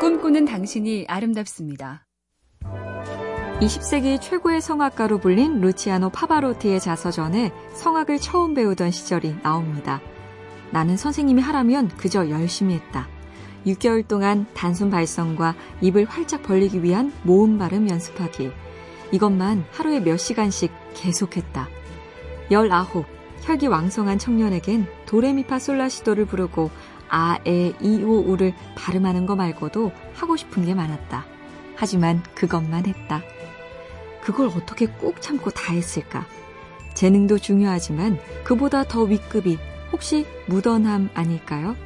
꿈꾸는 당신이 아름답습니다. 20세기 최고의 성악가로 불린 루치아노 파바로티의 자서전에 성악을 처음 배우던 시절이 나옵니다. 나는 선생님이 하라면 그저 열심히 했다. 6개월 동안 단순 발성과 입을 활짝 벌리기 위한 모음 발음 연습하기. 이것만 하루에 몇 시간씩 계속했다. 19. 혈기 왕성한 청년에겐 도레미파 솔라시도를 부르고 아, 에, 이, 오, 우를 발음하는 거 말고도 하고 싶은 게 많았다. 하지만 그것만 했다. 그걸 어떻게 꾹 참고 다 했을까? 재능도 중요하지만 그보다 더 윗급이 혹시 무던함 아닐까요?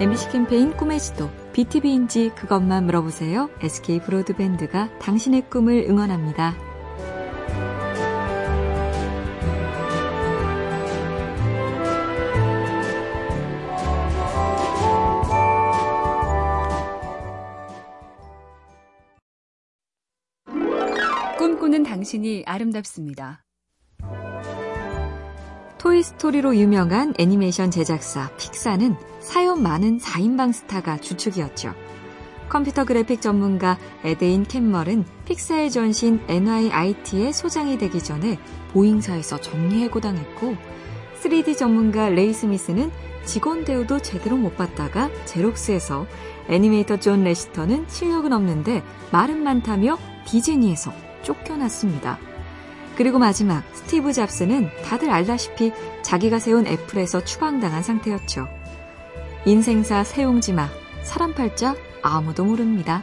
MBC 캠페인 꿈의 지도 BTV인지 그것만 물어보세요. SK 브로드밴드가 당신의 꿈을 응원합니다. 당신이 아름답습니다. 토이스토리로 유명한 애니메이션 제작사 픽사는 사연 많은 4인방 스타가 주축이었죠. 컴퓨터 그래픽 전문가 에드윈 캣멀은 픽사의 전신 NYIT의 소장이 되기 전에 보잉사에서 정리해고당했고 3D 전문가 레이 스미스는 직원 대우도 제대로 못 받다가 제록스에서 애니메이터 존 래시터는 실력은 없는데 말은 많다며 디즈니에서 쫓겨났습니다. 그리고 마지막 스티브 잡스는 다들 알다시피 자기가 세운 애플에서 추방당한 상태였죠. 인생사 세용지마, 사람 팔자 아무도 모릅니다.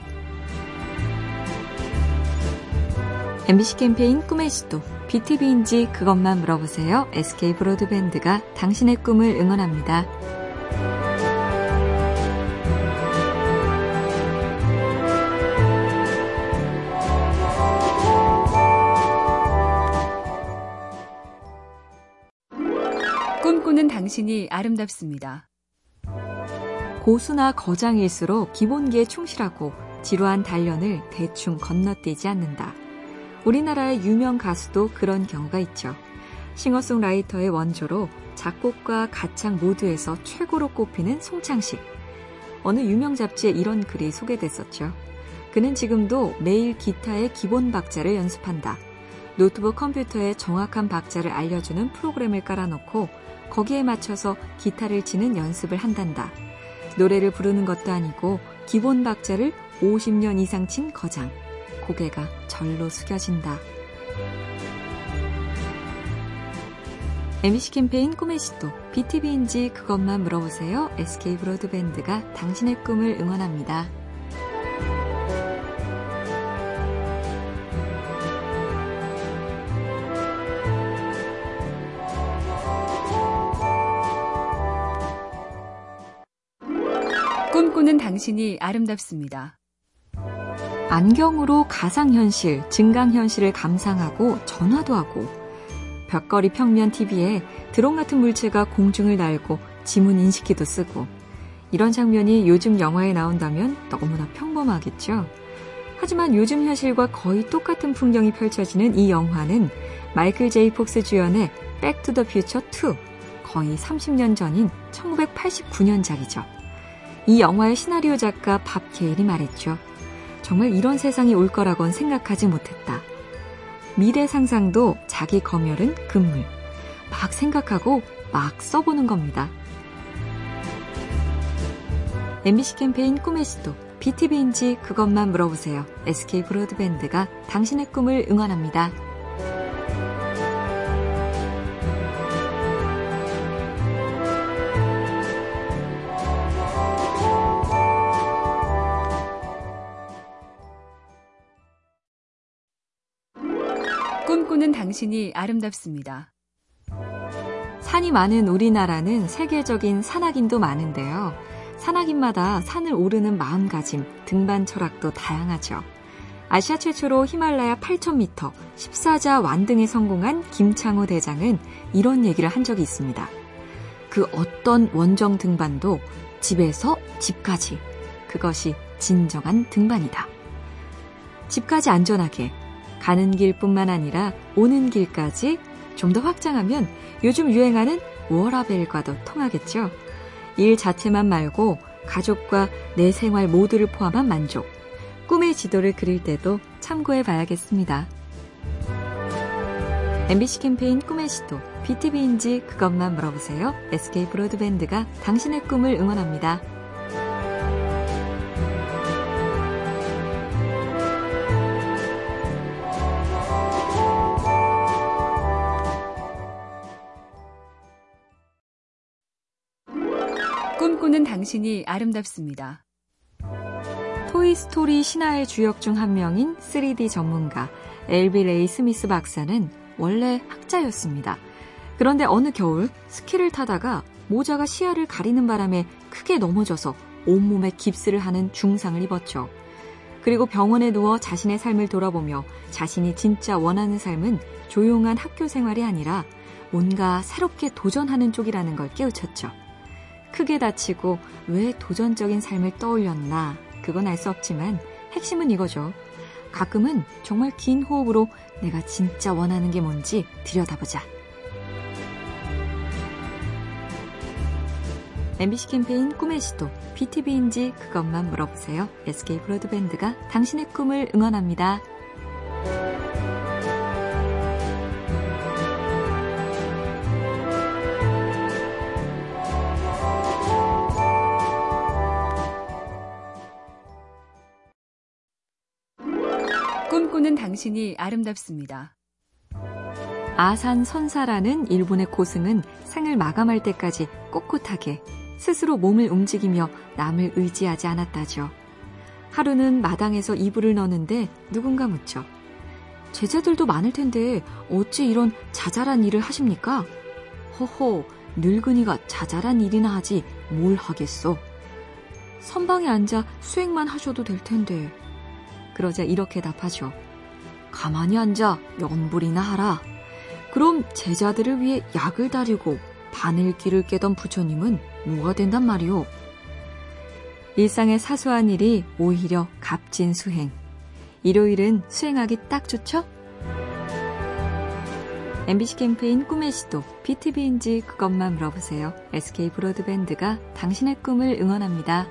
MBC 캠페인 꿈의 시도, BTV인지 그것만 물어보세요. SK 브로드밴드가 당신의 꿈을 응원합니다. 꿈꾸는 당신이 아름답습니다. 고수나 거장일수록 기본기에 충실하고 지루한 단련을 대충 건너뛰지 않는다. 우리나라의 유명 가수도 그런 경우가 있죠. 싱어송라이터의 원조로 작곡과 가창 모두에서 최고로 꼽히는 송창식. 어느 유명 잡지에 이런 글이 소개됐었죠. 그는 지금도 매일 기타의 기본 박자를 연습한다. 노트북 컴퓨터에 정확한 박자를 알려주는 프로그램을 깔아놓고 거기에 맞춰서 기타를 치는 연습을 한단다. 노래를 부르는 것도 아니고 기본 박자를 50년 이상 친 거장. 고개가 절로 숙여진다. MBC 캠페인 꿈의 시도, BTV인지 그것만 물어보세요. SK 브로드밴드가 당신의 꿈을 응원합니다. 꿈꾸는 당신이 아름답습니다. 안경으로 가상현실, 증강현실을 감상하고 전화도 하고 벽걸이 평면 TV에 드론 같은 물체가 공중을 날고 지문 인식기도 쓰고 이런 장면이 요즘 영화에 나온다면 너무나 평범하겠죠. 하지만 요즘 현실과 거의 똑같은 풍경이 펼쳐지는 이 영화는 마이클 제이 폭스 주연의 Back to the Future 2 거의 30년 전인 1989년작이죠. 이 영화의 시나리오 작가 밥 게일이 말했죠. 정말 이런 세상이 올 거라곤 생각하지 못했다. 미래 상상도 자기 검열은 금물. 막 생각하고 막 써보는 겁니다. MBC 캠페인 꿈의 시도, BTV인지 그것만 물어보세요. SK 브로드밴드가 당신의 꿈을 응원합니다. 꿈꾸는 당신이 아름답습니다. 산이 많은 우리나라는 세계적인 산악인도 많은데요. 산악인마다 산을 오르는 마음가짐, 등반 철학도 다양하죠. 아시아 최초로 히말라야 8,000m, 14자 완등에 성공한 김창호 대장은 이런 얘기를 한 적이 있습니다. 그 어떤 원정 등반도 집에서 집까지. 그것이 진정한 등반이다. 집까지 안전하게, 가는 길뿐만 아니라 오는 길까지 좀 더 확장하면 요즘 유행하는 워라벨과도 통하겠죠. 일 자체만 말고 가족과 내 생활 모두를 포함한 만족, 꿈의 지도를 그릴 때도 참고해 봐야겠습니다. MBC 캠페인 꿈의 시도, BTV인지 그것만 물어보세요. SK 브로드밴드가 당신의 꿈을 응원합니다. 당신이 아름답습니다. 토이스토리 신화의 주역 중 한 명인 3D 전문가 앨비 레이 스미스 박사는 원래 학자였습니다. 그런데 어느 겨울 스키를 타다가 모자가 시야를 가리는 바람에 크게 넘어져서 온몸에 깁스를 하는 중상을 입었죠. 그리고 병원에 누워 자신의 삶을 돌아보며 자신이 진짜 원하는 삶은 조용한 학교 생활이 아니라 뭔가 새롭게 도전하는 쪽이라는 걸 깨우쳤죠. 크게 다치고 왜 도전적인 삶을 떠올렸나 그건 알 수 없지만 핵심은 이거죠. 가끔은 정말 긴 호흡으로 내가 진짜 원하는 게 뭔지 들여다보자. MBC 캠페인 꿈의 시도, BTV인지 그것만 물어보세요. SK 브로드밴드가 당신의 꿈을 응원합니다. 꿈꾸는 당신이 아름답습니다. 아산 선사라는 일본의 고승은 생을 마감할 때까지 꼿꼿하게 스스로 몸을 움직이며 남을 의지하지 않았다죠. 하루는 마당에서 이불을 넣는데 누군가 묻죠. 제자들도 많을 텐데 어찌 이런 자잘한 일을 하십니까? 허허, 늙은이가 자잘한 일이나 하지 뭘 하겠어. 선방에 앉아 수행만 하셔도 될 텐데. 그러자 이렇게 답하죠. 가만히 앉아 연불이나 하라. 그럼 제자들을 위해 약을 다리고 바늘길을 깨던 부처님은 뭐가 된단 말이오? 일상의 사소한 일이 오히려 값진 수행. 일요일은 수행하기 딱 좋죠? MBC 캠페인 꿈의 시도, BTV인지 그것만 물어보세요. SK 브로드밴드가 당신의 꿈을 응원합니다.